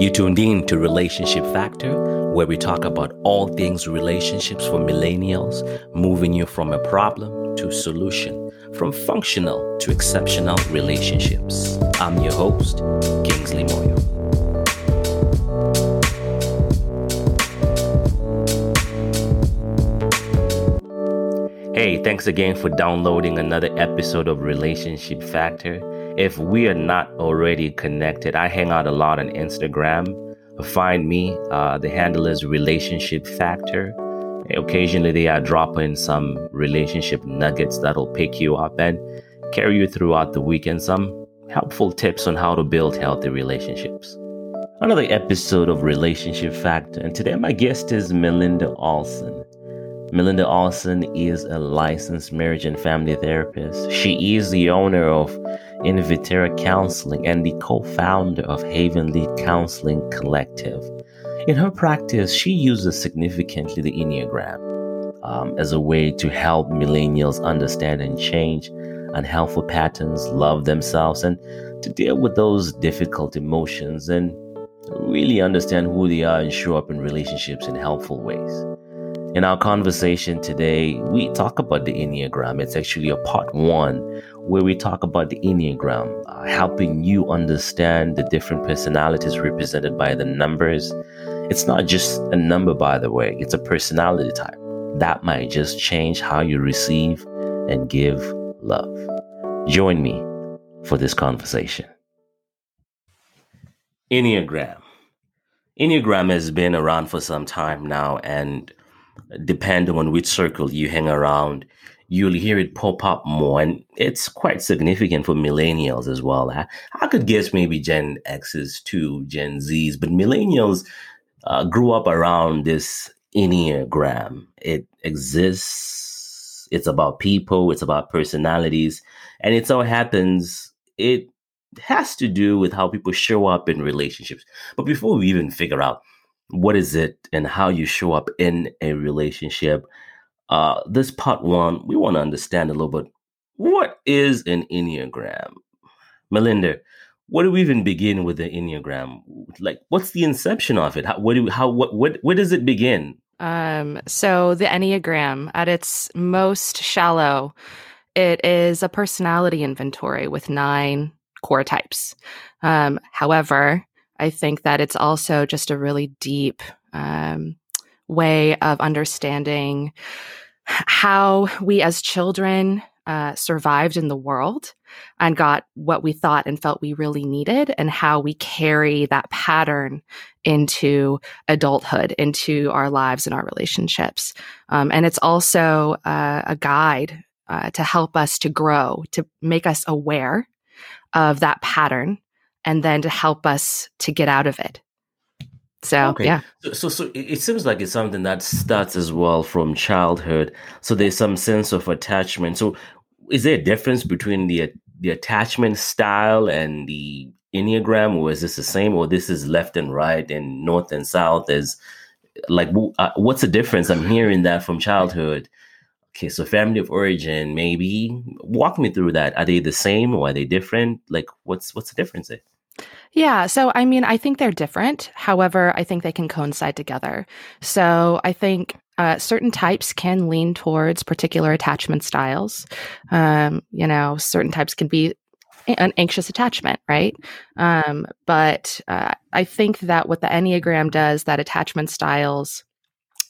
You tuned in to Relationship Factor, where we talk about all things relationships for millennials, moving you from a problem to solution, from functional to exceptional relationships. I'm your host, Kingsley Moyo. Hey, thanks again for downloading another episode of Relationship Factor. If we are not already connected, I hang out a lot on Instagram. Find me. Uh, the handle is Relationship Factor. Occasionally, they are dropping some relationship nuggets that'll pick you up and carry you throughout the weekend. Some helpful tips on how to build healthy relationships. Another episode of Relationship Factor, and today my guest is Melinda Olson. Melinda Olson is a licensed marriage and family therapist. She is the owner of Invitera Counseling and the co founder of Havenly Counseling Collective. In her practice, she uses significantly the Enneagram um, as a way to help millennials understand and change unhelpful patterns, love themselves, and to deal with those difficult emotions and really understand who they are and show up in relationships in helpful ways. In our conversation today, we talk about the Enneagram. It's actually a part one where we talk about the Enneagram, uh, helping you understand the different personalities represented by the numbers. It's not just a number, by the way, it's a personality type. That might just change how you receive and give love. Join me for this conversation. Enneagram. Enneagram has been around for some time now, and depending on which circle you hang around, you'll hear it pop up more. And it's quite significant for millennials as well. I, I could guess maybe Gen X's too, Gen Z's, but millennials uh, grew up around this Enneagram. It exists, it's about people, it's about personalities. And it so happens it has to do with how people show up in relationships. But before we even figure out what is it and how you show up in a relationship. Uh, this part one, we want to understand a little bit what is an Enneagram? Melinda, what do we even begin with the Enneagram? Like, what's the inception of it? How, what do, how, what, what, where does it begin? Um, so the Enneagram at its most shallow, it is a personality inventory with nine core types. Um, however, I think that it's also just a really deep um, way of understanding how we as children uh, survived in the world and got what we thought and felt we really needed, and how we carry that pattern into adulthood, into our lives and our relationships. Um, and it's also uh, a guide uh, to help us to grow, to make us aware of that pattern and then to help us to get out of it. So okay. yeah. So, so, so it seems like it's something that starts as well from childhood. So there's some sense of attachment. So is there a difference between the the attachment style and the enneagram, or is this the same, or this is left and right and north and south? Is like uh, what's the difference? I'm hearing that from childhood. Okay, so family of origin, maybe walk me through that. Are they the same or are they different? Like, what's what's the difference there? Yeah. So, I mean, I think they're different. However, I think they can coincide together. So, I think uh, certain types can lean towards particular attachment styles. Um, you know, certain types can be an anxious attachment, right? Um, but uh, I think that what the Enneagram does, that attachment styles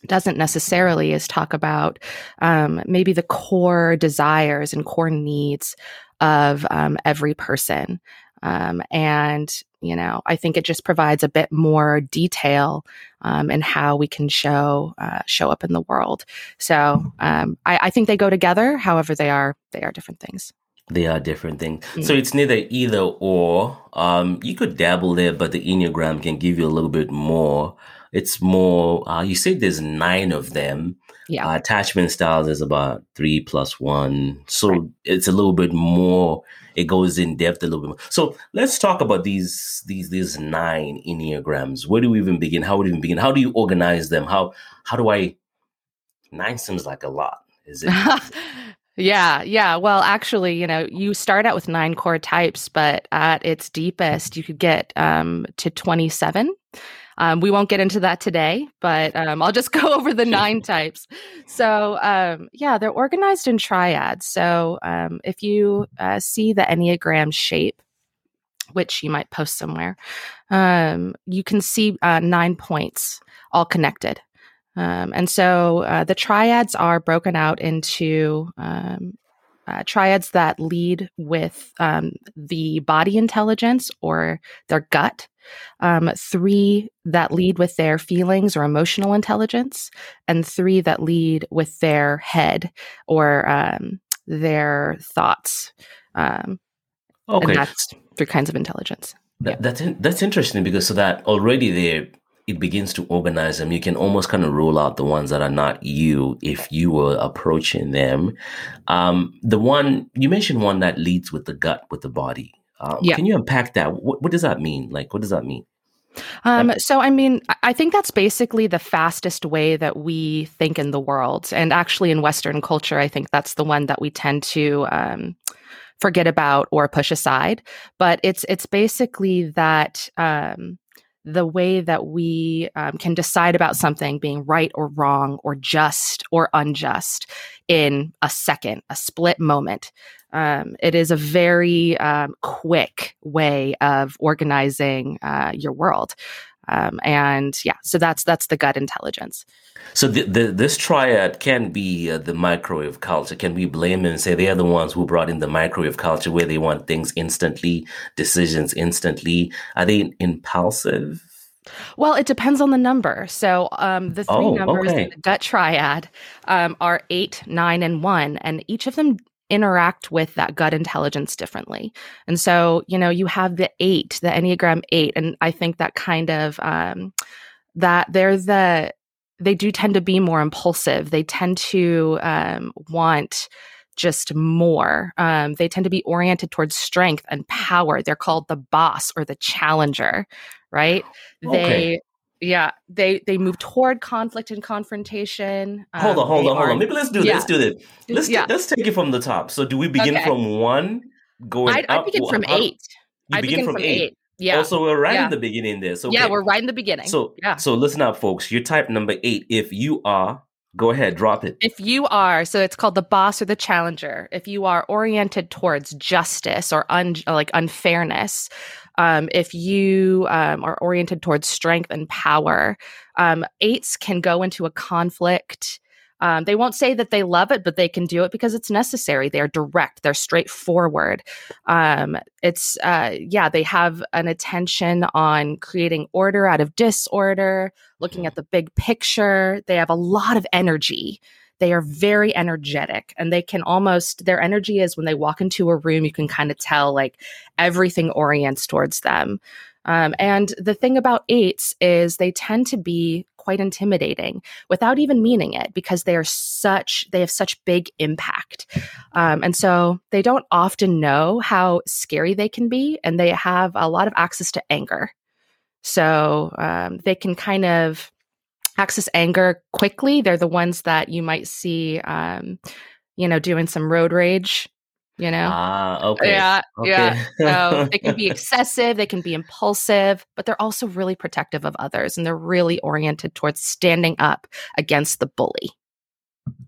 doesn't necessarily is talk about um, maybe the core desires and core needs of um, every person. Um, and you know, I think it just provides a bit more detail um, in how we can show uh, show up in the world. So um, I, I, think they go together. However, they are they are different things. They are different things. Mm-hmm. So it's neither either or. Um, you could dabble there, but the enneagram can give you a little bit more. It's more. Uh, you say there's nine of them. Yeah. Uh, attachment styles is about three plus one. So right. it's a little bit more, it goes in depth a little bit more. So let's talk about these these these nine enneagrams. Where do we even begin? How would we even begin? How do you organize them? How how do I nine seems like a lot. Is it Yeah, yeah. Well, actually, you know, you start out with nine core types, but at its deepest, you could get um, to 27. Um, we won't get into that today, but um, I'll just go over the nine types. So, um, yeah, they're organized in triads. So, um, if you uh, see the Enneagram shape, which you might post somewhere, um, you can see uh, nine points all connected. Um, and so uh, the triads are broken out into um, uh, triads that lead with um, the body intelligence or their gut, um, three that lead with their feelings or emotional intelligence, and three that lead with their head or um, their thoughts. Um, okay. And that's three kinds of intelligence. That, yeah. That's in, that's interesting because so that already there it begins to organize them. You can almost kind of rule out the ones that are not you if you were approaching them. Um, the one you mentioned, one that leads with the gut, with the body. Um, yeah. Can you unpack that? What, what, does that mean? Like, what does that mean? Um, so, I mean, I think that's basically the fastest way that we think in the world. And actually, in Western culture, I think that's the one that we tend to um, forget about or push aside. But it's it's basically that um, the way that we um, can decide about something being right or wrong or just or unjust in a second, a split moment. Um, it is a very um, quick way of organizing uh, your world. Um, and yeah, so that's that's the gut intelligence. So the, the, this triad can be uh, the microwave culture. Can we blame them and say they are the ones who brought in the microwave culture where they want things instantly, decisions instantly? Are they impulsive? Well, it depends on the number. So um, the three oh, numbers okay. in the gut triad um, are eight, nine, and one, and each of them interact with that gut intelligence differently. And so, you know, you have the eight, the Enneagram eight, and I think that kind of um, that they're the they do tend to be more impulsive. They tend to um, want just more. Um, they tend to be oriented towards strength and power. They're called the boss or the challenger, right? Okay. They yeah, they they move toward conflict and confrontation. Hold on, hold um, on, hold on. Maybe let's do yeah. let's do this. Let's yeah. let's take it from the top. So, do we begin okay. from one going up? I begin from eight. You I begin, begin from, from eight. eight. Yeah. Also, we're right yeah. in the beginning there. So okay. yeah, we're right in the beginning. So yeah. So listen up, folks. You're type number eight. If you are, go ahead, drop it. If you are, so it's called the boss or the challenger. If you are oriented towards justice or un, like unfairness, um, if you um, are oriented towards strength and power, um, eights can go into a conflict. Um, they won't say that they love it, but they can do it because it's necessary. They're direct, they're straightforward. Um, it's, uh, yeah, they have an attention on creating order out of disorder, looking mm-hmm. at the big picture. They have a lot of energy they are very energetic and they can almost their energy is when they walk into a room you can kind of tell like everything orients towards them um, and the thing about eights is they tend to be quite intimidating without even meaning it because they are such they have such big impact um, and so they don't often know how scary they can be and they have a lot of access to anger so um, they can kind of access anger quickly. They're the ones that you might see, um, you know, doing some road rage. You know, ah, okay, yeah, okay. yeah. So they can be excessive, they can be impulsive, but they're also really protective of others, and they're really oriented towards standing up against the bully.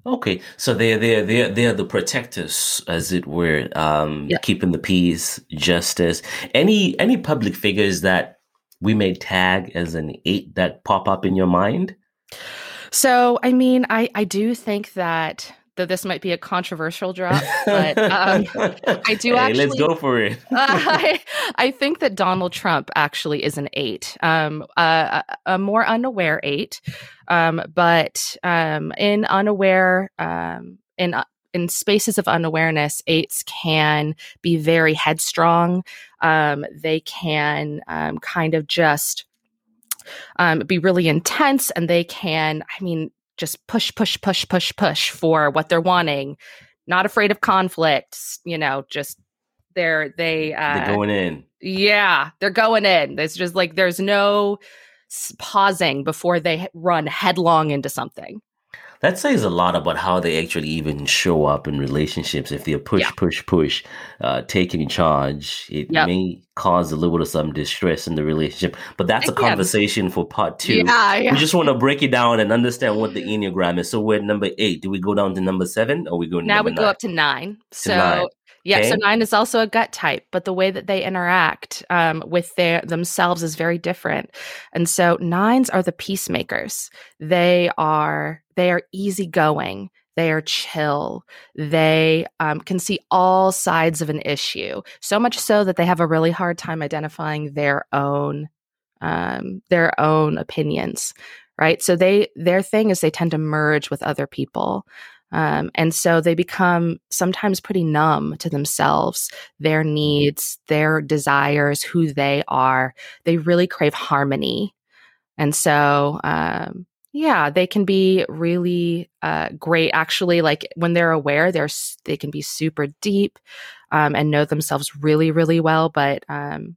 Okay, so they're they're they're they're the protectors, as it were, um, yeah. keeping the peace, justice. Any any public figures that we may tag as an eight that pop up in your mind? So, I mean, I, I do think that that this might be a controversial drop, but um, I do hey, actually. Let's go for it. I, I think that Donald Trump actually is an eight, um, a, a, more unaware eight, um, but um, in unaware, um, in in spaces of unawareness, eights can be very headstrong. Um, they can um, kind of just um, be really intense and they can, I mean, just push, push, push, push, push for what they're wanting. Not afraid of conflicts, you know, just they're, they, uh, they're going in. Yeah, they're going in. It's just like there's no pausing before they run headlong into something. That says a lot about how they actually even show up in relationships. If they're push, Yeah. push, push, uh, taking charge, it Yep. may cause a little bit of some distress in the relationship. But that's a Again. conversation for part two. Yeah, yeah. We just want to break it down and understand what the Enneagram is. So we're at number eight. Do we go down to number seven or we go now we go nine? up to nine. so nine. Yeah, so Okay. nine is also a gut type, but the way that they interact um, with their themselves is very different. And so nines are the peacemakers. They are they are easygoing. They are chill. They um, can see all sides of an issue, so much so that they have a really hard time identifying their own um, their own opinions. Right. So they their thing is they tend to merge with other people. Um, and so they become sometimes pretty numb to themselves, their needs, their desires, who they are. They really crave harmony. And so, um, yeah, they can be really uh, great. Actually, like when they're aware, they're they can be super deep um, and know themselves really, really well. But um,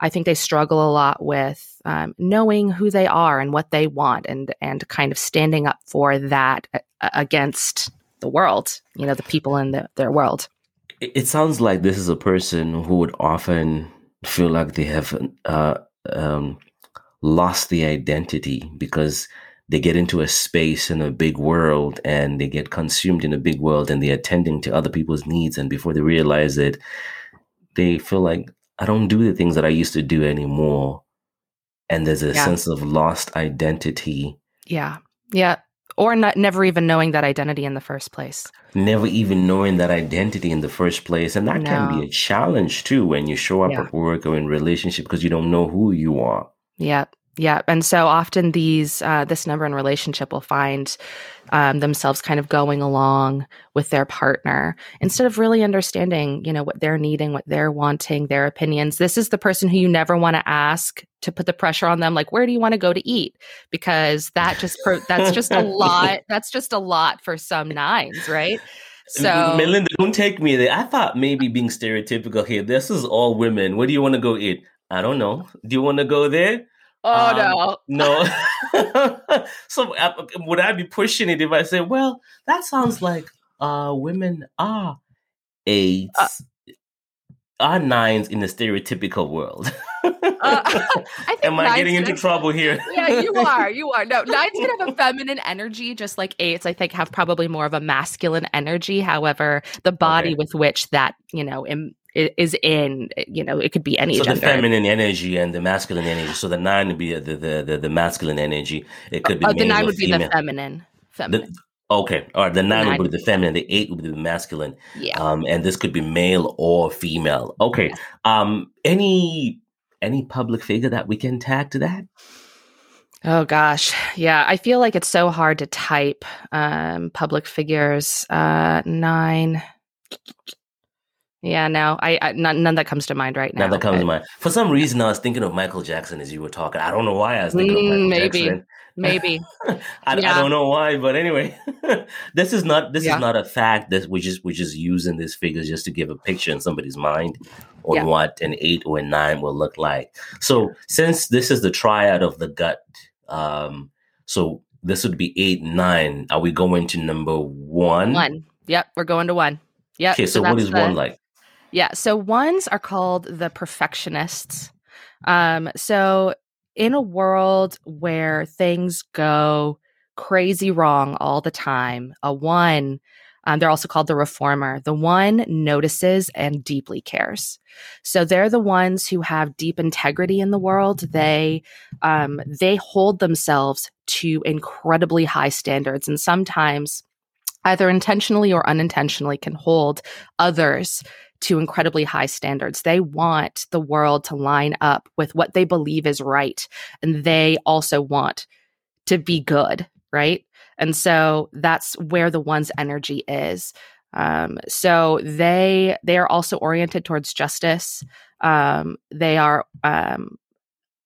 I think they struggle a lot with um, knowing who they are and what they want, and and kind of standing up for that a- against the world. You know, the people in the, their world. It, sounds like this is a person who would often feel like they have uh, um, lost the identity because they get into a space in a big world and they get consumed in a big world and they're attending to other people's needs. And before they realize it, they feel like, I don't do the things that I used to do anymore. And there's a Yeah. sense of lost identity, Yeah, yeah, or not never even knowing that identity in the first place. never even knowing that identity in the first place. And that can be a challenge too when you show up Yeah. at work or in relationship because you don't know who you are. Yeah, yeah, and so often these uh, this number in relationship will find um, themselves kind of going along with their partner instead of really understanding, you know, what they're needing, what they're wanting, their opinions. This is the person who you never want to ask to put the pressure on them, like, where do you want to go to eat? Because that just pro- that's just a lot. That's just a lot for some nines, right? So Melinda, don't take me there. I thought maybe being stereotypical here. This is all women. Where do you want to go eat? I don't know. Do you want to go there? Oh Um, no. No. so uh, would I be pushing it if I say, well, that sounds like uh, women are eights, Uh, are nines in the stereotypical world. Uh, I think Am I getting into actually- trouble here? yeah, you are. You are. No, nines can have a feminine energy, just like eights, I think, have probably more of a masculine energy. However, the body Okay. with which that, you know, im- is in, you know, it could be any So the feminine energy and the masculine energy. So the nine would be the the the, the masculine energy. It could be Uh, the nine would be the feminine. Feminine. Okay, all right. The nine nine would be the feminine. The eight would be the masculine. yeah. Um, and this could be male or female. Okay. Um, any any public figure that we can tag to that? Oh gosh. Yeah. I feel like it's so hard to type um public figures. Uh nine. Yeah, no, I, I none, none that comes to mind right now. None that comes but to mind. For some reason, I was thinking of Michael Jackson as you were talking. I don't know why I was thinking of Michael Mm, maybe. Jackson. Maybe. I, I don't know why, but anyway, this is not this Yeah. is not a fact. That we're just we're just using these figures just to give a picture in somebody's mind on Yeah. what an eight or a nine will look like. So since this is the triad of the gut, um, so this would be eight nine. Are we going to number one? One. Yep, we're going to one. Yep. Okay, so, what that's is the- one like? Yeah. So ones are called the perfectionists. Um, so in a world where things go crazy wrong all the time, a one, um, they're also called the reformer. The one notices and deeply cares. So they're the ones who have deep integrity in the world. They um, they hold themselves to incredibly high standards, and sometimes, either intentionally or unintentionally, can hold others to incredibly high standards. They want the world to line up with what they believe is right. And they also want to be good, right? And so that's where the one's energy is. Um, so they they are also oriented towards justice. Um, they are um,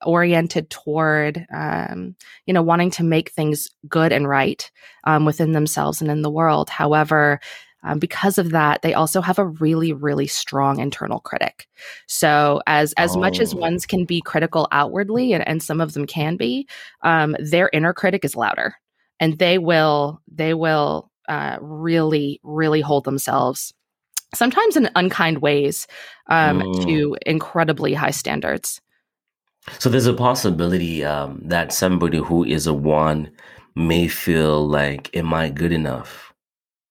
oriented toward um, you know wanting to make things good and right um, within themselves and in the world. However, um, because of that, they also have a really, really strong internal critic. So, as as much as Oh. ones can be critical outwardly, and, and some of them can be, um, their inner critic is louder. and they will they will uh, really really hold themselves sometimes in unkind ways um, Mm. to incredibly high standards So there's a possibility um, that somebody who is a one may feel like, "Am I good enough?"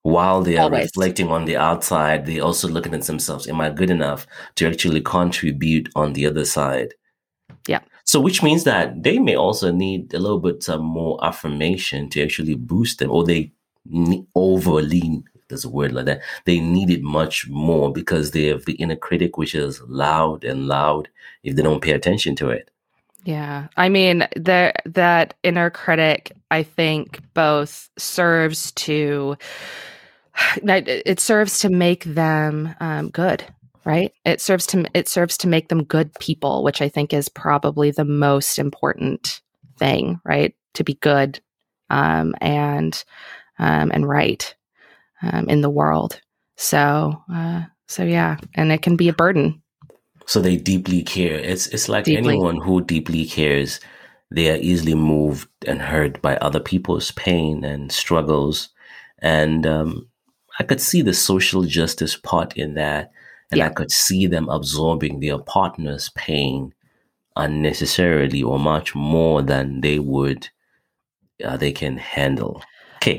While they are Always. reflecting on the outside, they also looking at themselves, "Am I good enough to actually contribute on the other side?" Yeah. So which means that they may also need a little bit uh, more affirmation to actually boost them, or they overly. There's a word like that. They need it much more because they have the inner critic, which is loud and loud if they don't pay attention to it. Yeah. I mean, the, that inner critic, I think, both serves to, it serves to make them um, good, right? It serves to, it serves to make them good people, which I think is probably the most important thing, right? To be good um, and, um, and right um, in the world. So, uh, so yeah, and it can be a burden. So they deeply care. It's it's like Deeply. anyone who deeply cares, they are easily moved and hurt by other people's pain and struggles. And um, I could see the social justice part in that, and I could see them absorbing their partner's pain unnecessarily or much more than they would uh, they can handle.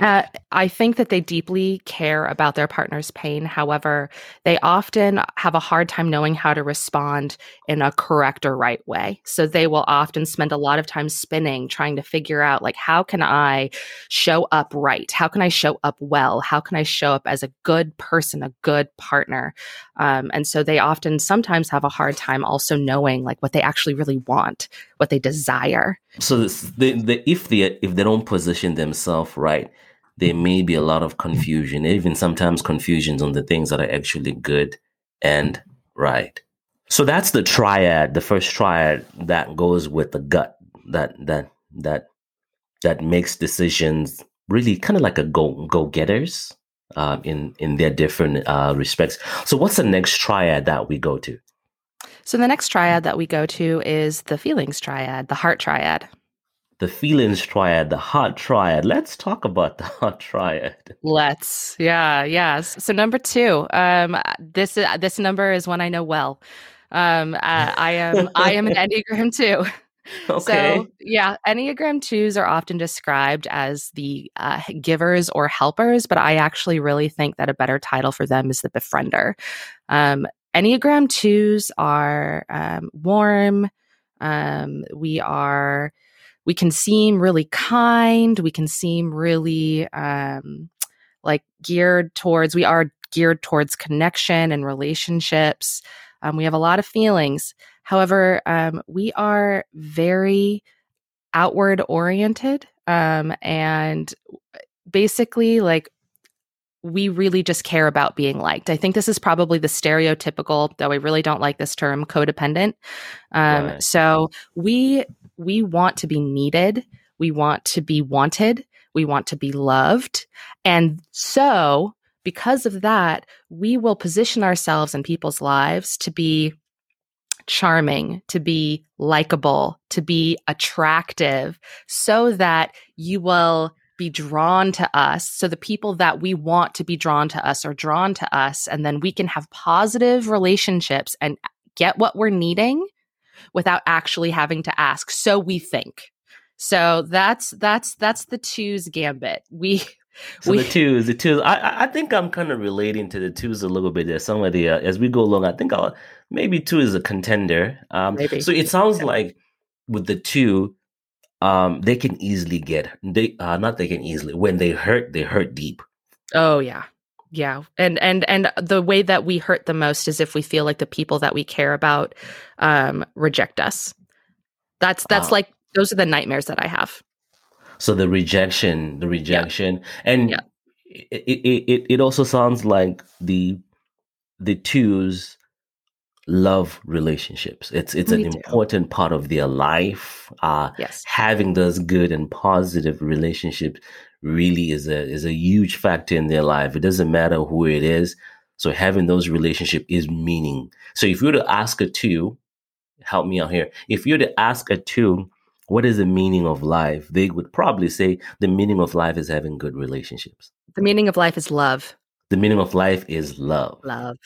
Uh, I think that they deeply care about their partner's pain. However, they often have a hard time knowing how to respond in a correct or right way. So they will often spend a lot of time spinning, trying to figure out, like, how can I show up right? How can I show up well? How can I show up as a good person, a good partner? Um, and so they often sometimes have a hard time also knowing, like, what they actually really want, what they desire. So the, the, if they if they don't position themselves right, there may be a lot of confusion, even sometimes confusions on the things that are actually good and right. So that's the triad, the first triad that goes with the gut, that that that that makes decisions really kind of like a go go getters um, in in their different uh, respects. So what's the next triad that we go to? So the next triad that we go to is the feelings triad, the heart triad. The feelings triad, the heart triad. Let's talk about the heart triad. Let's. Yeah, yes. So number 2. Um this this number is one I know well. Um I, I am I am an Enneagram 2. Okay. So, yeah, Enneagram 2s are often described as the uh, givers or helpers, but I actually really think that a better title for them is the befriender. Um, Enneagram 2s are um, warm. Um, we are, we can seem really kind. We can seem really um, like geared towards, we are geared towards connection and relationships. Um, we have a lot of feelings. However, um, we are very outward oriented um, and basically like we really just care about being liked. I think this is probably the stereotypical, though I really don't like this term, codependent. Um, Right. So we we want to be needed, we want to be wanted, we want to be loved, and so because of that, we will position ourselves in people's lives to be charming, to be likable, to be attractive, so that you will be drawn to us. So the people that we want to be drawn to us are drawn to us. And then we can have positive relationships and get what we're needing without actually having to ask. So we think. So that's that's that's the twos gambit. We So we the twos, the twos. I I- think I'm kind of relating to the twos a little bit. There, some of the uh, as we go along. I think I'll maybe two is a contender. Um, Maybe. So it sounds like with the two, um, they can easily get they uh not they can easily when they hurt they hurt deep. Oh yeah. Yeah. And and and the way that we hurt the most is if we feel like the people that we care about um reject us. That's that's Wow. like those are the nightmares that I have. So the rejection, the rejection, and Yeah. it, it it it also sounds like the the twos love relationships. It's it's an We do. important part of their life. Uh, Yes. having those good and positive relationships really is a is a huge factor in their life. It doesn't matter who it is. So having those relationships is meaning. So if you were to ask a two, help me out here. If you were to ask a two, what is the meaning of life? They would probably say the meaning of life is having good relationships. The meaning of life is love. The meaning of life is love. Love.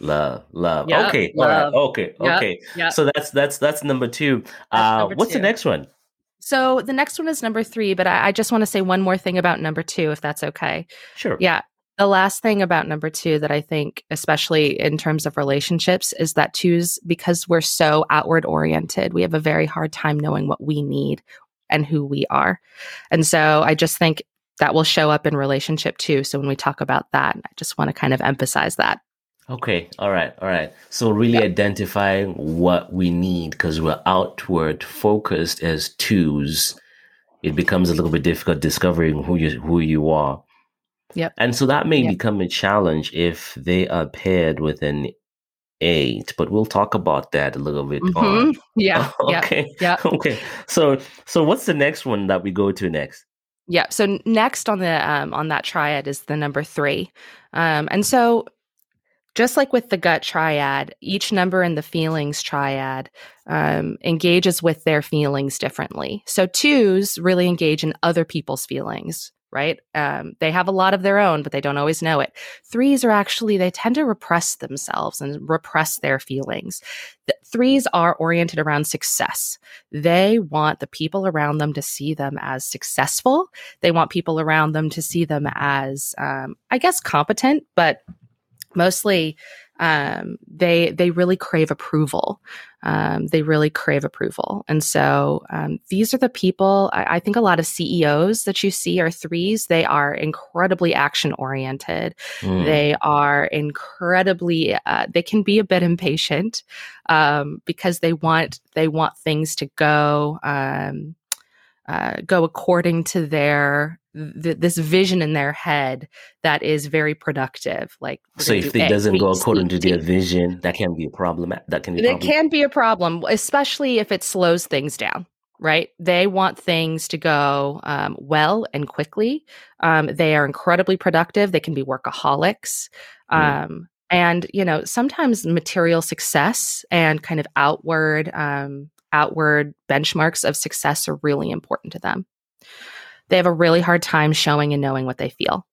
Love, love. Yep, okay, love. all right. Okay, Yep, okay. yep. So that's that's that's number two. That's Uh, number what's the next one? So the next one is number three, but I, I just want to say one more thing about number two, if that's okay. Sure. Yeah. The last thing about number two that I think, especially in terms of relationships, is that twos, because we're so outward oriented, we have a very hard time knowing what we need and who we are. And so I just think that will show up in relationship too. So when we talk about that, I just want to kind of emphasize that. Okay. All right. All right. So really Yep. identifying what we need because we're outward focused as twos, it becomes a little bit difficult discovering who you who you are. Yep. And so that may Yep. become a challenge if they are paired with an eight, but we'll talk about that a little bit on. Mhm. Yeah. Yeah. okay. Yeah. Okay. So so what's the next one that we go to next? Yeah. So next on the um, on that triad is the number three, um, and so just like with the gut triad, each number in the feelings triad um, engages with their feelings differently. So twos really engage in other people's feelings. Right. Um, they have a lot of their own, but they don't always know it. Threes are actually, they tend to repress themselves and repress their feelings. The threes are oriented around success. They want the people around them to see them as successful. They want people around them to see them as, um, I guess, competent, but mostly um, they they really crave approval. Um, they really crave approval, and so um, these are the people. I, I think a lot of CEOs that you see are threes. They are incredibly action oriented. Hmm. They are incredibly. Uh, they can be a bit impatient um, because they want they want things to go um, uh, go according to their th- this vision in their head that is very productive. Like So if do it A, doesn't go according to their vision, that can be a problem. That can be a It problem. can be a problem, especially if it slows things down. Right? They want things to go um, well and quickly. Um, they are incredibly productive. They can be workaholics. Mm. Um, and you know, sometimes material success and kind of outward um, outward benchmarks of success are really important to them. They have a really hard time showing and knowing what they feel.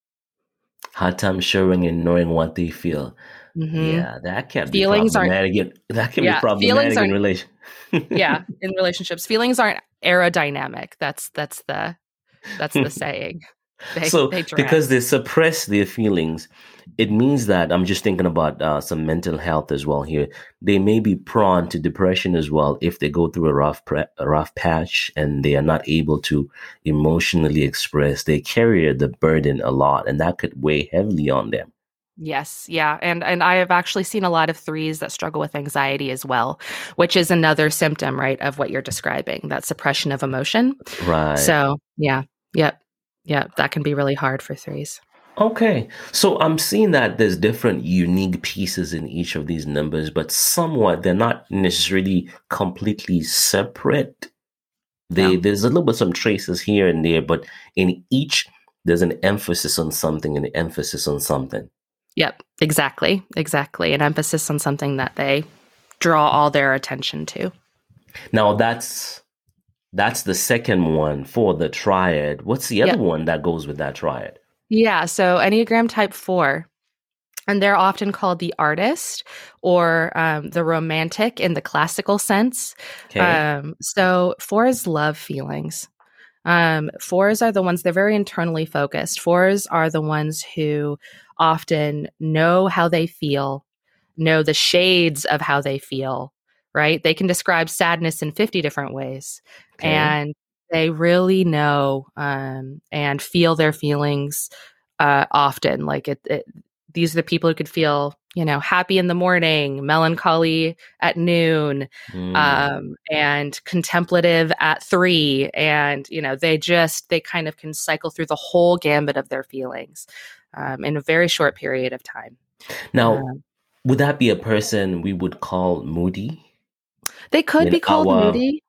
Hard time showing and knowing what they feel. Mhm. Yeah, that can Feelings be aren't- problematic. that can Yeah, be problematic in relation. yeah in relationships feelings aren't aerodynamic that's that's the that's the saying they, so they because they suppress their feelings, it means that I'm just thinking about uh, some mental health as well here. They may be prone to depression as well if they go through a rough pre- a rough patch and they are not able to emotionally express. They carry the burden a lot, and that could weigh heavily on them. yes yeah and and i have actually seen a lot of threes that struggle with anxiety as well which is another symptom right of what you're describing that suppression of emotion Right. so yeah yep yep that can be really hard for threes Okay, so I'm seeing that there's different unique pieces in each of these numbers, but somewhat they're not necessarily completely separate. They there's a little bit some traces here and there, but in each there's an emphasis on something and an emphasis on something. yep exactly exactly an emphasis on something that they draw all their attention to Now that's that's the second one for the triad. What's the other Yep. one that goes with that triad? Yeah, so Enneagram Type 4, and they're often called the artist or um, the romantic in the classical sense. Okay. Um, so fours love feelings. Um, fours are the ones, they're very internally focused. Fours are the ones who often know how they feel, know the shades of how they feel, right? They can describe sadness in 50 different ways okay. and they really know um, and feel their feelings uh, often. Like it, it, these are the people who could feel, you know, happy in the morning, melancholy at noon, Mm. um, and contemplative at three, and you know, they just they kind of can cycle through the whole gambit of their feelings um, in a very short period of time. now, Um, would that be a person we would call moody? They could in be called moody.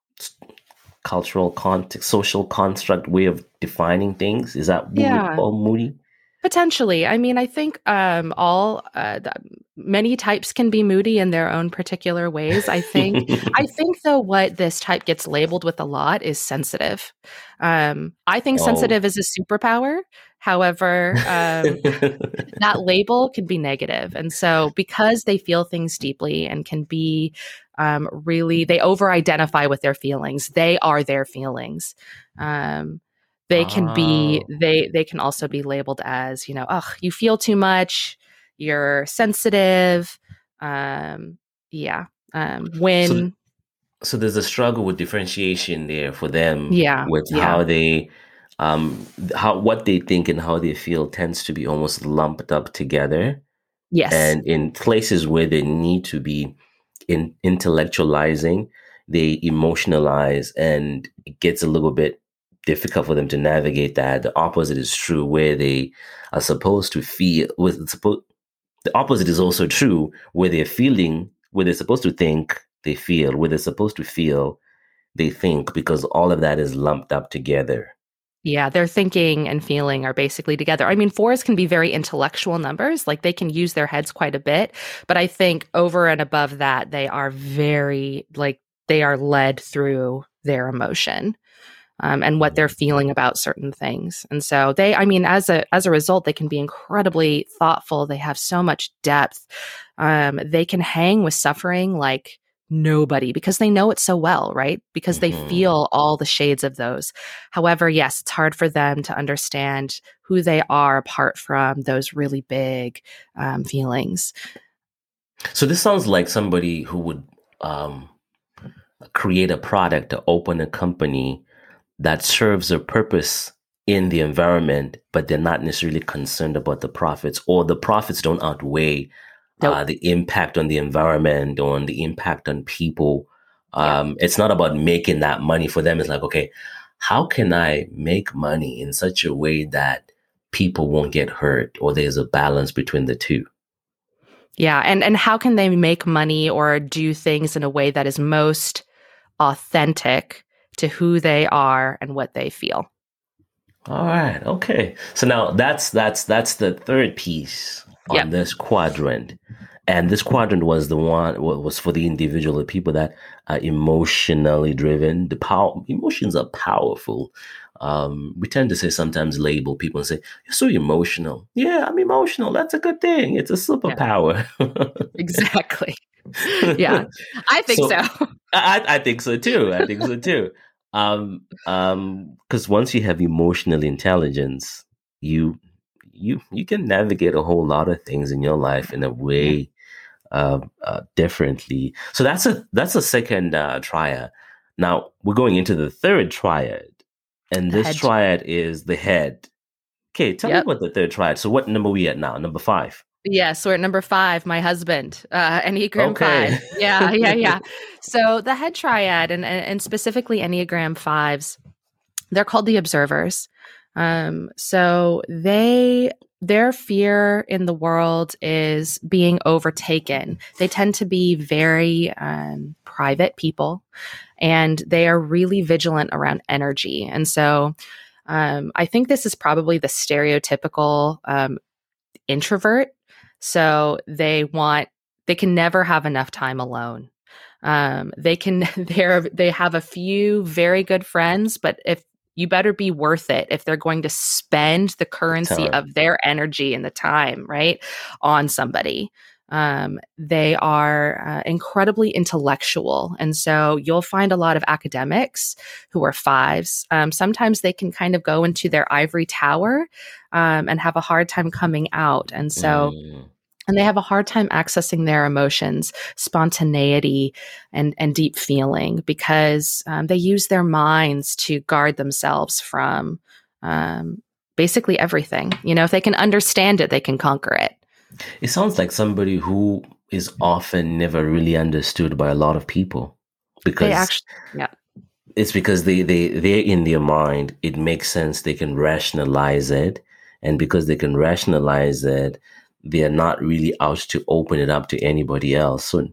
cultural context, social construct way of defining things. Is that what Yeah. we call moody? Potentially. I mean, I think um, all uh, many types can be moody in their own particular ways. I think. I think though, what this type gets labeled with a lot is sensitive. Um, I think oh. sensitive is a superpower. However, um, that label can be negative, and so because they feel things deeply and can be um, really, they over-identify with their feelings. They are their feelings. Um, they can oh. be they they can also be labeled as you know oh you feel too much you're sensitive um yeah um when so, so there's a struggle with differentiation there for them yeah with yeah. how they um how what they think and how they feel tends to be almost lumped up together yes and in places where they need to be in intellectualizing they emotionalize and it gets a little bit difficult for them to navigate that. The opposite is true, where they are supposed to feel. With supposed, the opposite is also true, where they're feeling, where they're supposed to think, they feel. Where they're supposed to feel, they think, because all of that is lumped up together. Yeah, their thinking and feeling are basically together. I mean, fours can be very intellectual numbers, like they can use their heads quite a bit. But I think over and above that, they are very, like, they are led through their emotion um, and what they're feeling about certain things. And so they, I mean, as a as a result, they can be incredibly thoughtful. They have so much depth. Um, they can hang with suffering like nobody because they know it so well, right? Because they mm-hmm. feel all the shades of those. However, yes, it's hard for them to understand who they are apart from those really big um, feelings. So this sounds like somebody who would um, create a product to open a company that serves a purpose in the environment, but they're not necessarily concerned about the profits, or the profits don't outweigh nope. uh, the impact on the environment on the impact on people. Um, yeah. It's not about making that money for them. It's like, okay, how can I make money in such a way that people won't get hurt, or there's a balance between the two? Yeah, and and how can they make money or do things in a way that is most authentic to who they are and what they feel. All right. Okay. So now that's that's that's the third piece on yep. this quadrant. And this quadrant was the one was for the individual, the people that are emotionally driven. The power emotions are powerful. Um, we tend to say sometimes label people and say, You're so emotional. Yeah, I'm emotional. That's a good thing. It's a superpower. Yeah. exactly. Yeah. I think so. so. I, I think so too. I think so too. Um, um, because once you have emotional intelligence, you you you can navigate a whole lot of things in your life in a way uh, uh differently. So that's a that's a second uh, triad. Now we're going into the third triad, and the this head. triad is the head. Okay, tell yep. me about the third triad. So what number we at now? Number five. Yes, we're at number five, my husband, uh, Enneagram okay. five. Yeah, yeah, yeah. so the head triad and, and specifically Enneagram fives, they're called the observers. Um, so they their fear in the world is being overtaken. They tend to be very um, private people, and they are really vigilant around energy. And so, um, I think this is probably the stereotypical um, introvert so they want, they can never have enough time alone. Um, they can, they're, they have a few very good friends, but if you better be worth it if they're going to spend the currency time. of their energy and the time, right, on somebody. Um, they are uh, incredibly intellectual. And so you'll find a lot of academics who are fives. Um, sometimes they can kind of go into their ivory tower um, and have a hard time coming out. And so. Mm. And they have a hard time accessing their emotions, spontaneity, and, and deep feeling because um, they use their minds to guard themselves from um, basically everything. You know, if they can understand it, they can conquer it. It sounds like somebody who is often never really understood by a lot of people because they actually, yeah. It's because they, they, they're in their mind. It makes sense. They can rationalize it. And because they can rationalize it, they're not really out to open it up to anybody else. So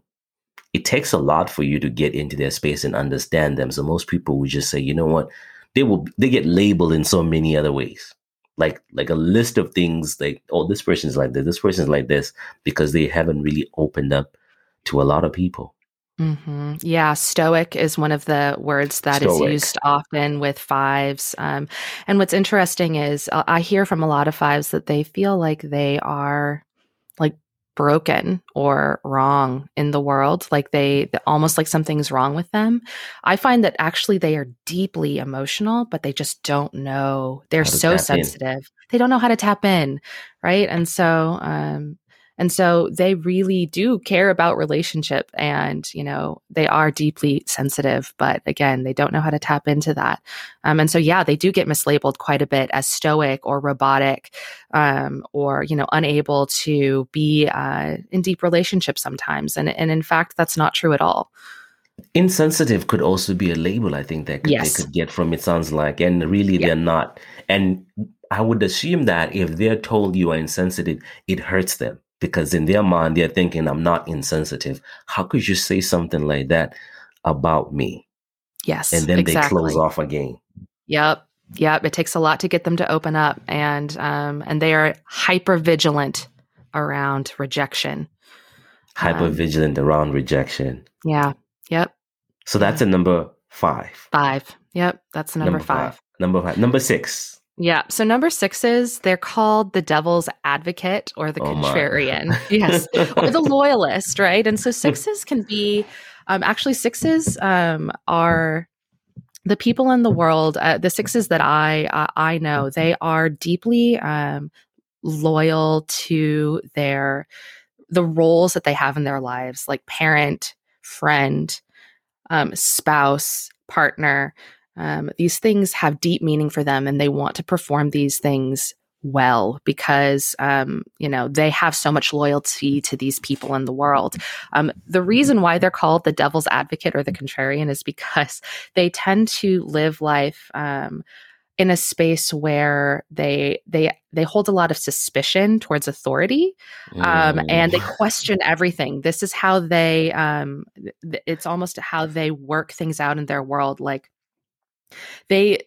it takes a lot for you to get into their space and understand them. So most people would just say, you know what? They will, they get labeled in so many other ways like like a list of things like oh this person's like this this person's like this because they haven't really opened up to a lot of people hmm Yeah, stoic is one of the words that is stoic used often with fives. Um, and what's interesting is uh, I hear from a lot of fives that they feel like they are like broken or wrong in the world, like they almost like something's wrong with them. I find that actually they are deeply emotional, but they just don't know. They're so tap in sensitive. They don't know how to tap in, right? And so, um, and so they really do care about relationship and, you know, they are deeply sensitive, but again, they don't know how to tap into that. Um, and so, yeah, they do get mislabeled quite a bit as stoic or robotic um, or, you know, unable to be uh, in deep relationships sometimes. And, and in fact, that's not true at all. insensitive could also be a label i think that could, they could get from it sounds like and really Yeah. they're not and i would assume that if they're told you are insensitive it hurts them because in their mind they're thinking i'm not insensitive how could you say something like that about me Yes. and then exactly. they close off again Yep. Yep. It takes a lot to get them to open up and um and they are hyper vigilant around rejection. hyper Um, vigilant around rejection yeah. Yep. so that's a number five Five. Yep. That's number, five. number five number six Yeah. So number sixes, they're called the devil's advocate or the oh contrarian. yes. Or the loyalist, right? And so sixes can be um actually sixes um are the people in the world, uh, the sixes that I uh, I know, they are deeply um, loyal to their the roles that they have in their lives, like parent, friend, um, spouse, partner. Um, these things have deep meaning for them, and they want to perform these things well because um, you know they have so much loyalty to these people in the world. Um, the reason why they're called the devil's advocate or the contrarian is because they tend to live life um, in a space where they they they hold a lot of suspicion towards authority um, and they Mm. question everything. This is how they um, it's almost how they work things out in their world. Like they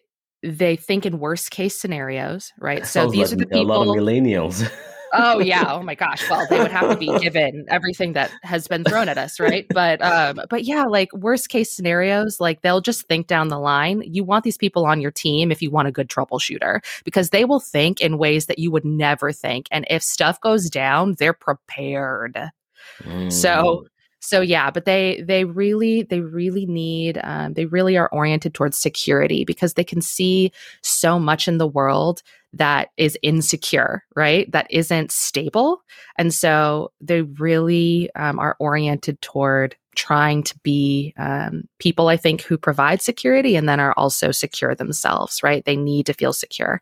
they think in worst case scenarios, right? So Sounds these like are the a lot of people. millennials Oh yeah. Oh my gosh. Well, they would have to be given everything that has been thrown at us, right? But um, but yeah, like worst case scenarios, like they'll just think down the line. You want these people on your team if you want a good troubleshooter because they will think in ways that you would never think. And if stuff goes down, they're prepared. Mm. so yeah, but they they really they really need um, they really are oriented towards security because they can see so much in the world that is insecure, right? That isn't stable, and so they really um, are oriented toward trying to be um, people I think who provide security and then are also secure themselves, right? They need to feel secure.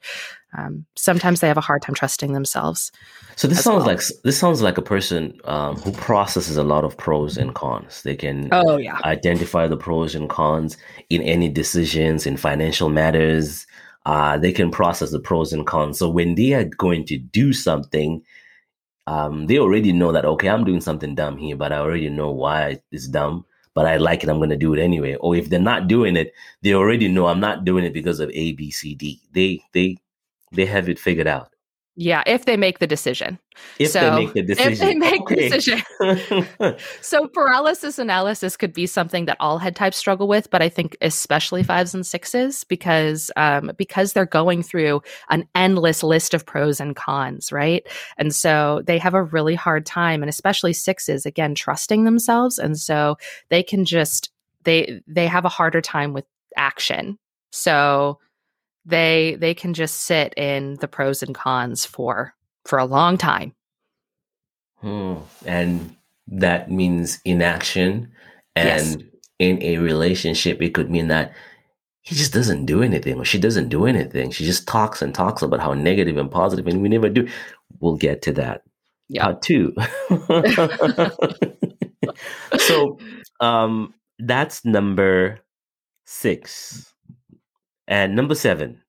Um, sometimes they have a hard time trusting themselves. So this sounds well. like this sounds like a person um, who processes a lot of pros and cons. They can Oh yeah, identify the pros and cons in any decisions in financial matters. Uh, they can process the pros and cons. So when they are going to do something, um, they already know that okay, I'm doing something dumb here, but I already know why it's dumb. But I like it. I'm going to do it anyway. Or if they're not doing it, they already know I'm not doing it because of A, B, C, D. They they they have it figured out. yeah. If they make the decision. If So, they make the decision, If they make the decision. So paralysis analysis could be something that all head types struggle with, but I think especially fives and sixes because um, because they're going through an endless list of pros and cons, right? And so they have a really hard time, and especially sixes again trusting themselves, and so they can just they they have a harder time with action. So they they can just sit in the pros and cons for for a long time. Hmm. And that means inaction. Yes. And in a relationship, it could mean that he just doesn't do anything or she doesn't do anything. She just talks and talks about how negative and positive, and we never do. We'll get to that. Yeah. Part two. so um that's number six. And number seven.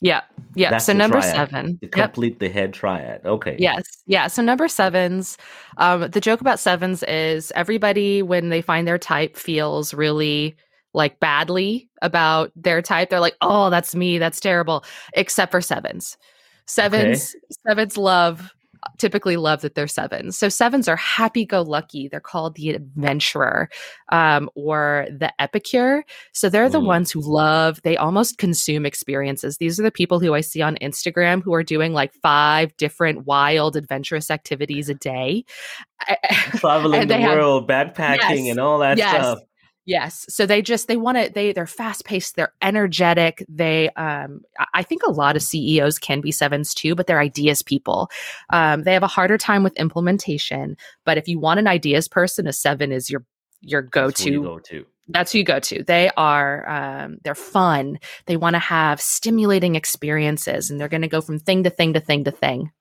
Yeah. Yeah. That's so number triad. seven. To Yep. complete the head triad. Okay. Yes. Yeah. So number sevens, um, the joke about sevens is everybody, when they find their type, feels really like badly about their type. They're like, oh, that's me. That's terrible. Except for sevens. Sevens okay. sevens love typically love that they're sevens. So sevens are happy go lucky. They're called the adventurer um, or the epicure. So they're the mm. ones who love, they almost consume experiences. These are the people who I see on Instagram who are doing like five different wild, adventurous activities a day. Traveling the world, have, backpacking, yes, and all that yes. stuff. Yes. So they just they want to they they're fast paced, they're energetic. They um I think a lot of CEOs can be sevens too, but they're ideas people. Um they have a harder time with implementation, but if you want an ideas person, a seven is your your go-to. go to. That's who you go to. They are um they're fun. They want to have stimulating experiences and they're going to go from thing to thing to thing to thing.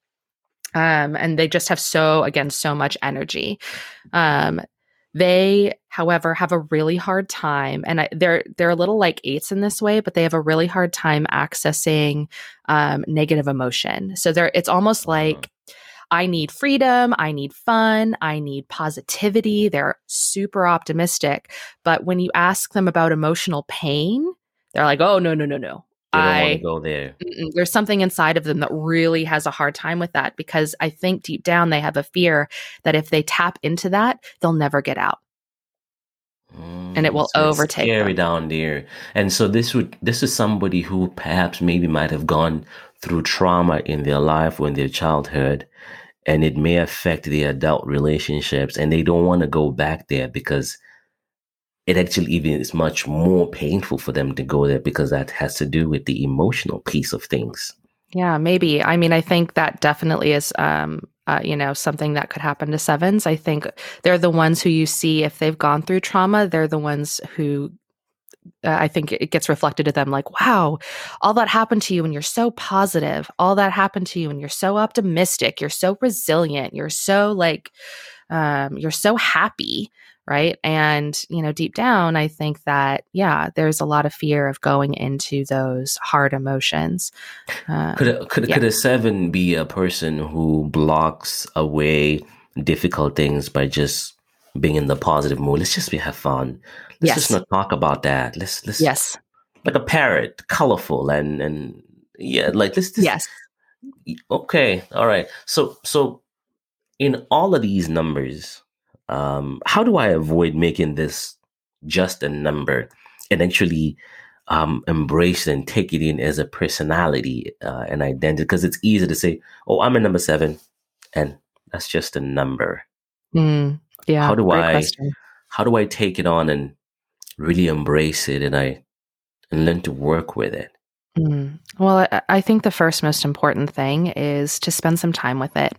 Um, and they just have so again so much energy um, they, however, have a really hard time, and I, they're they're a little like eights in this way, but they have a really hard time accessing um, negative emotion. So they're it's almost uh-huh. like I need freedom, I need fun, I need positivity. They're super optimistic, but when you ask them about emotional pain, they're like, "Oh no, no, no, no. I, want to go there. There's something inside of them that really has a hard time with that because I think deep down they have a fear that if they tap into that, they'll never get out. Mm, and it will so overtake scary them. down there. And so this would this is somebody who perhaps maybe might have gone through trauma in their life or in their childhood and it may affect their adult relationships and they don't want to go back there because it actually even is much more painful for them to go there because that has to do with the emotional piece of things. Yeah, maybe. I mean, I think that definitely is, um, uh, you know, something that could happen to sevens. I think they're the ones who you see if they've gone through trauma. They're the ones who uh, I think it gets reflected to them like, wow, all that happened to you and you're so positive. All that happened to you and you're so optimistic. You're so resilient. You're so like, um, you're so happy right? And you know deep down i think that yeah there's a lot of fear of going into those hard emotions. Uh, could a, could, yeah. could a seven be a person who blocks away difficult things by just being in the positive mood. Let's just be have fun. Let's yes. just not talk about that. Let's let's yes. like a parrot colorful and and yeah like let's yes. okay all right. So so in all of these numbers um, how do I avoid making this just a number and actually um, embrace and take it in as a personality uh, and identity? Because it's easy to say, "Oh, I'm a number seven, and that's just a number." Mm, yeah. How do I? Question. How do I take it on and really embrace it and I and learn to work with it? Mm. Well, I think the first most important thing is to spend some time with it.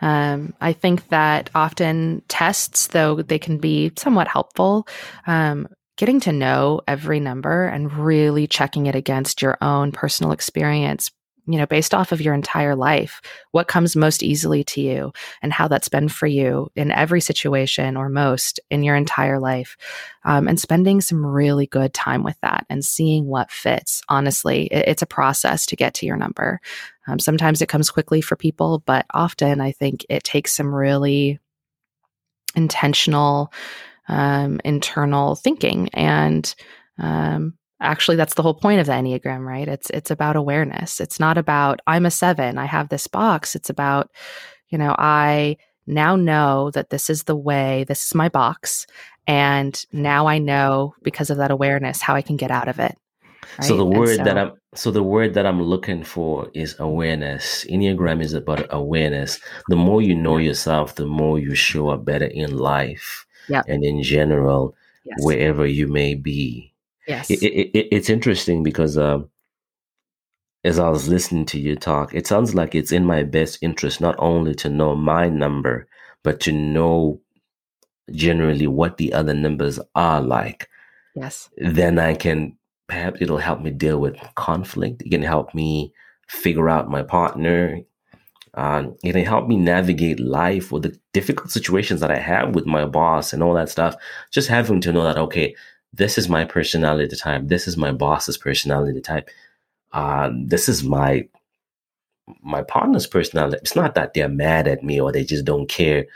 Um, I think that often tests, though they can be somewhat helpful, um, getting to know every number and really checking it against your own personal experience you know, based off of your entire life, what comes most easily to you and how that's been for you in every situation or most in your entire life. Um, and spending some really good time with that and seeing what fits. Honestly, it, it's a process to get to your number. Um, sometimes it comes quickly for people, but often I think it takes some really intentional, um, internal thinking and, um, actually that's the whole point of the enneagram right? It's it's about awareness. It's not about i'm a 7 i have this box. It's about you know i now know that this is the way this is my box and now i know because of that awareness how i can get out of it. Right? so the word so, that i'm so the word that i'm looking for is awareness. Enneagram is about awareness. The more you know yourself the more you show up better in life yep. and in general yes. wherever you may be Yes. It, it, it, it's interesting because um, as I was listening to you talk, it sounds like it's in my best interest not only to know my number, but to know generally what the other numbers are like. Yes. Then I can, perhaps it'll help me deal with conflict. It can help me figure out my partner. Um, it can help me navigate life or the difficult situations that I have with my boss and all that stuff. Just having to know that, okay, this is my personality type. This is my boss's personality type. Uh, this is my my partner's personality. It's not that they're mad at me or they just don't care.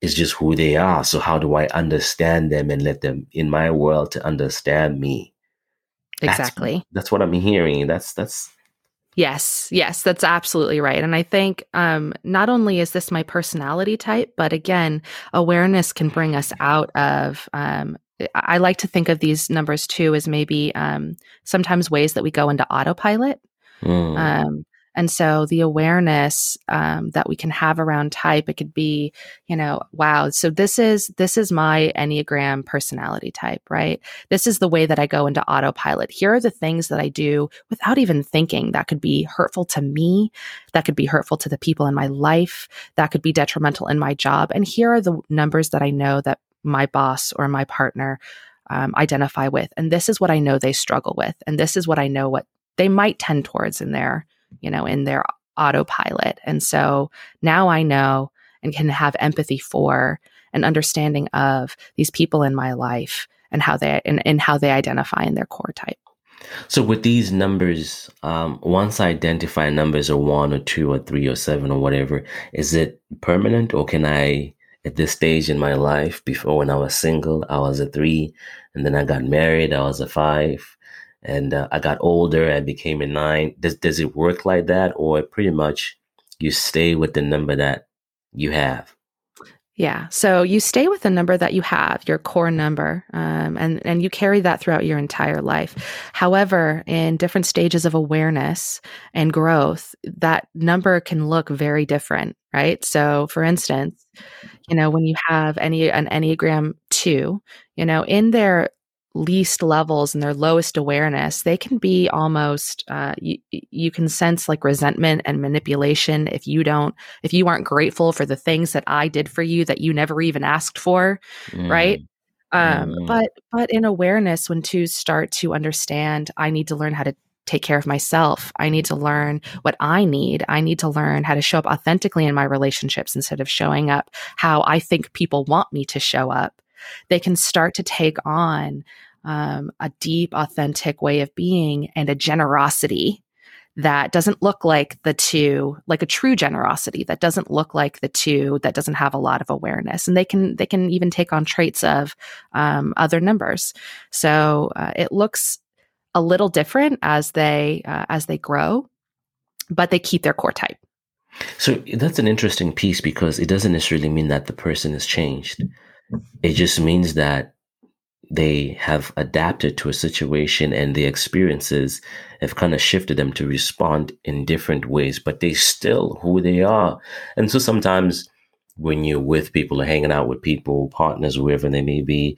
It's just who they are. So how do I understand them and let them in my world to understand me? Exactly. That's, that's what I'm hearing. That's that's Yes, yes, that's absolutely right. And I think um, not only is this my personality type, but again, awareness can bring us out of. Um, I like to think of these numbers too as maybe um, sometimes ways that we go into autopilot. Mm. Um, and so the awareness um, that we can have around type, it could be, you know, wow. So this is this is my Enneagram personality type, right? This is the way that I go into autopilot. Here are the things that I do without even thinking that could be hurtful to me, that could be hurtful to the people in my life, that could be detrimental in my job. And here are the numbers that I know that my boss or my partner um, identify with. And this is what I know they struggle with. And this is what I know what they might tend towards in their you know, in their autopilot. And so now I know and can have empathy for an understanding of these people in my life and how they and, and how they identify in their core type. So with these numbers, um, once I identify numbers are one or two or three or seven or whatever, is it permanent or can I at this stage in my life before when I was single, I was a three and then I got married, I was a five and uh, I got older, I became a nine. Does does it work like that, or pretty much you stay with the number that you have? Yeah. So you stay with the number that you have, your core number, um, and and you carry that throughout your entire life. However, in different stages of awareness and growth, that number can look very different, right? So, for instance, you know, when you have any an Enneagram two, you know, in their least levels and their lowest awareness, they can be almost, uh, you, you can sense like resentment and manipulation if you don't, if you aren't grateful for the things that I did for you that you never even asked for, mm. right? Um, mm. But, but in awareness, when twos start to understand, I need to learn how to take care of myself. I need to learn what I need. I need to learn how to show up authentically in my relationships instead of showing up how I think people want me to show up. They can start to take on um, a deep, authentic way of being and a generosity that doesn't look like the two like a true generosity that doesn't look like the two that doesn't have a lot of awareness and they can they can even take on traits of um, other numbers so uh, it looks a little different as they uh, as they grow but they keep their core type so that's an interesting piece because it doesn't necessarily mean that the person has changed it just means that they have adapted to a situation and the experiences have kind of shifted them to respond in different ways, but they still who they are. And so sometimes when you're with people or hanging out with people, partners, wherever they may be,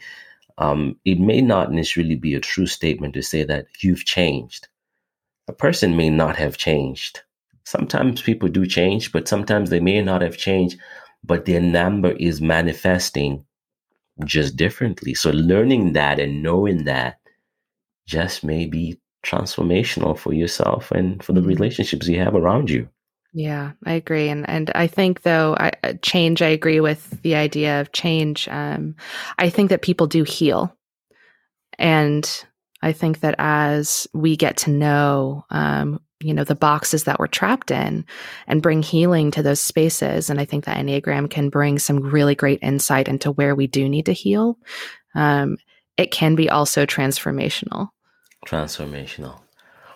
um, it may not necessarily be a true statement to say that you've changed. A person may not have changed. Sometimes people do change, but sometimes they may not have changed, but their number is manifesting just differently. So learning that and knowing that just may be transformational for yourself and for the mm-hmm. relationships you have around you. Yeah, I agree, and and I think though I, uh, change. I agree with the idea of change. Um, I think that people do heal, and I think that as we get to know um, you know the boxes that we're trapped in and bring healing to those spaces and i think that enneagram can bring some really great insight into where we do need to heal um, it can be also transformational transformational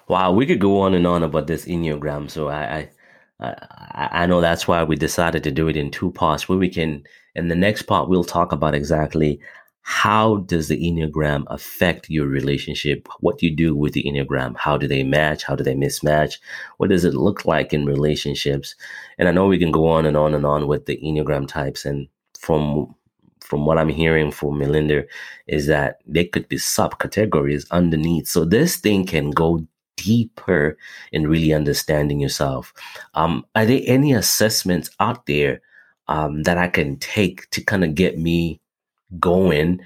wow we could go on and on about this enneagram so i i i know that's why we decided to do it in two parts where we can in the next part we'll talk about exactly how does the Enneagram affect your relationship? What do you do with the Enneagram? How do they match? How do they mismatch? What does it look like in relationships? And I know we can go on and on and on with the Enneagram types. And from from what I'm hearing from Melinda is that there could be subcategories underneath. So this thing can go deeper in really understanding yourself. Um, are there any assessments out there um, that I can take to kind of get me going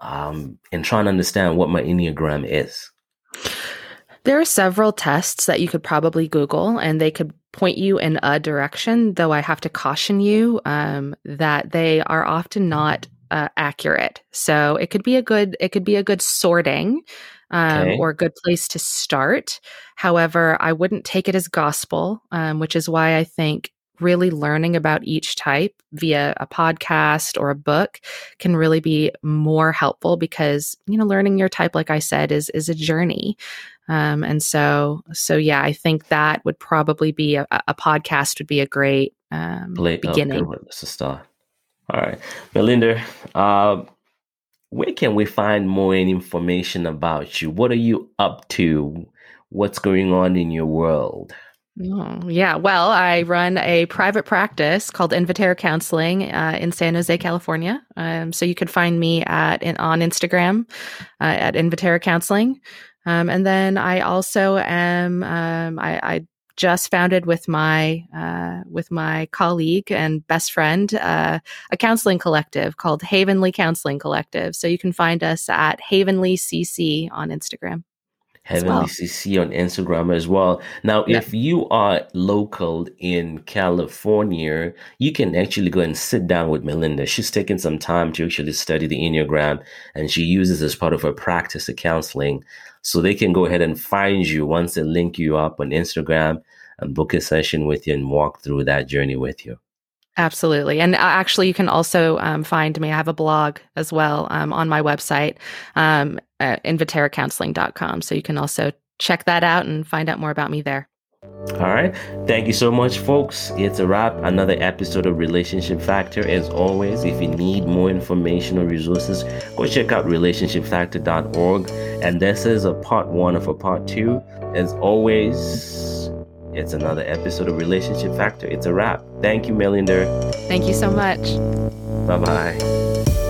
um, and trying to understand what my Enneagram is? There are several tests that you could probably Google and they could point you in a direction, though I have to caution you um, that they are often not uh, accurate. So it could be a good it could be a good sorting um, okay. or a good place to start. However, I wouldn't take it as gospel, um, which is why I think really learning about each type via a podcast or a book can really be more helpful because you know learning your type like i said is is a journey um, and so so yeah i think that would probably be a, a podcast would be a great um, beginning okay, that's a start all right melinda uh, where can we find more information about you what are you up to what's going on in your world Oh, yeah. Well, I run a private practice called Invitere Counseling uh, in San Jose, California. Um, so you could find me at in, on Instagram uh, at Invitere Counseling. Um, and then I also am um, I, I, just founded with my uh, with my colleague and best friend uh, a counseling collective called Havenly Counseling Collective. So you can find us at Havenly CC on Instagram. Heavenly well. CC on Instagram as well. Now, yeah. if you are local in California, you can actually go and sit down with Melinda. She's taken some time to actually study the Enneagram and she uses as part of her practice of counseling. So they can go ahead and find you once they link you up on Instagram and book a session with you and walk through that journey with you. Absolutely. And uh, actually, you can also um, find me. I have a blog as well um, on my website, um, at inviterecounseling.com. So you can also check that out and find out more about me there. All right. Thank you so much, folks. It's a wrap. Another episode of Relationship Factor. As always, if you need more information or resources, go check out relationshipfactor.org. And this is a part one of a part two. As always, it's another episode of Relationship Factor. It's a wrap. Thank you, Melinda. Thank you so much. Bye bye.